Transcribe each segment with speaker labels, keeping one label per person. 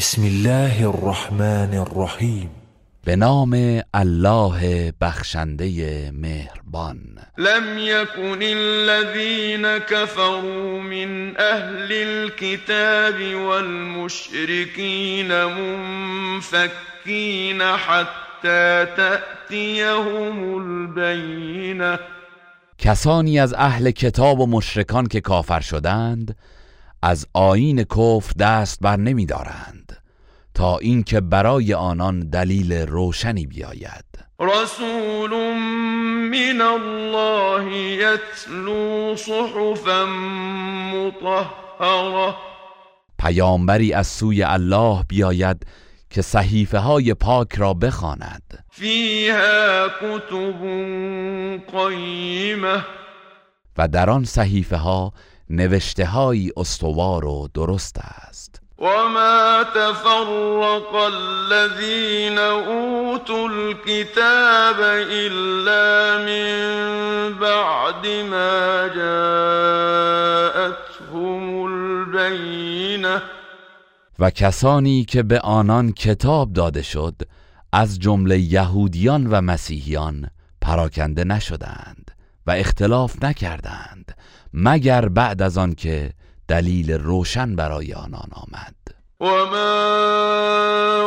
Speaker 1: بسم الله الرحمن الرحیم
Speaker 2: به نام الله بخشنده مهربان.
Speaker 3: لم يكن الذين كفروا من اهل الكتاب والمشركين منفكين حتى تأتيهم البينه
Speaker 2: کسانی از اهل کتاب و مشرکان که کافر شدند از آین کفر دست بر نمی دارند تا اینکه برای آنان دلیل روشنی بیاید.
Speaker 3: رسول من الله یتلو صحفا مطهره
Speaker 2: پیامبری از سوی الله بیاید که صحیفه های پاک را بخواند.
Speaker 3: فیها کتب قیمه
Speaker 2: و در آن صحیفه ها نوشته های استوار و درست است.
Speaker 3: وما تفرق الذين اوتوا الكتاب الا من بعد ما جاءتهم البينه
Speaker 2: و کسانی که به آنان کتاب داده شد از جمله یهودیان و مسیحیان پراکنده نشدند. و اختلاف نکردند مگر بعد از آن که دلیل روشن برای آنان آمد.
Speaker 3: وما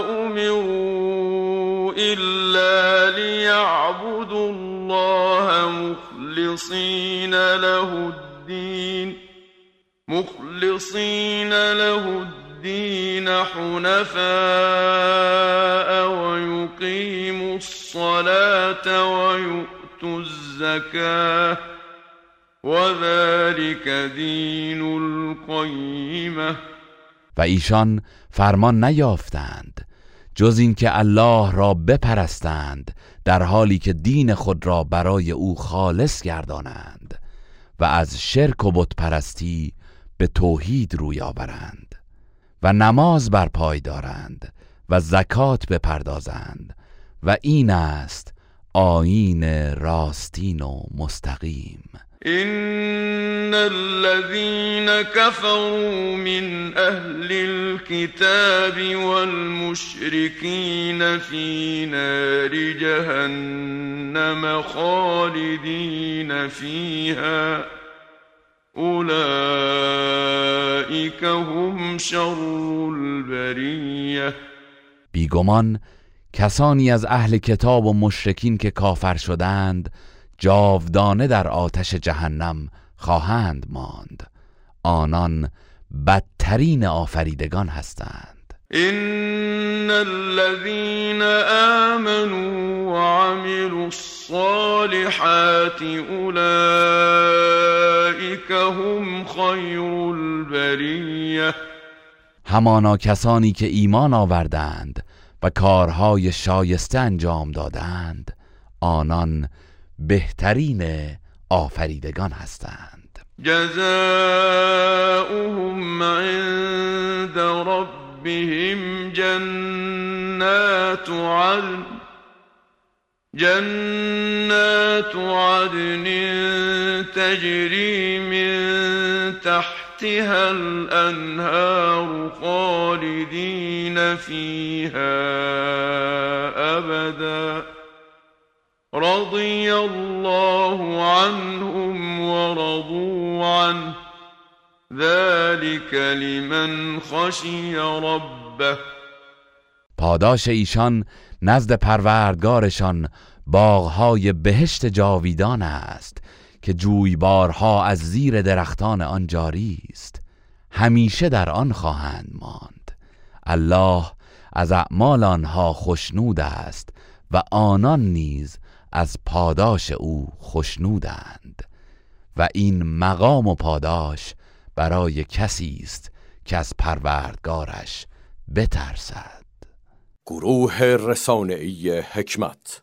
Speaker 3: امروا الا ليعبدوا الله مخلصين له الدين مخلصين له الدين حنفاء ويقيموا الصلاة الزكاة وذلك دين القيمه
Speaker 2: و ایشان فرمان نیافتند جز اینکه الله را بپرستند در حالی که دین خود را برای او خالص گردانند و از شرک و بت پرستی به توحید روی آورند و نماز برپای دارند و زکات بپردازند و این است آیین راستین و مستقیم.
Speaker 3: إن الذين كفروا من أهل الكتاب والمشركين في نار جهنم خالدين فيها. أولئك هم شر البرية.
Speaker 2: بیگمان کسانی از اهل کتاب و مشرکین که کافر شدند جاودانه در آتش جهنم خواهند ماند. آنان بدترین آفریدگان هستند.
Speaker 3: ان الذين آمنوا وعملوا الصالحات اولئك هم خير البريه
Speaker 2: همانا کسانی که ایمان آوردند و کارهای شایسته انجام دادند آنان بهترین آفریدگان هستند.
Speaker 3: جزاؤهم عند ربهم جنات عدن جنات عدن تجري من تحتها الأنهار خالدين فيها أبداً رضي الله عنهم ورضوا عنه ذلك لمن خشي ربه
Speaker 2: پاداش ایشان نزد پروردگارشان باغهای بهشت جاویدان است. که جویبارها از زیر درختان آن جاری است همیشه در آن خواهند ماند. الله از اعمال آنها خشنود است و آنان نیز از پاداش او خشنودند. و این مقام و پاداش برای کسی است که از پروردگارش بترسد.
Speaker 4: گروه رسانه‌ای حکمت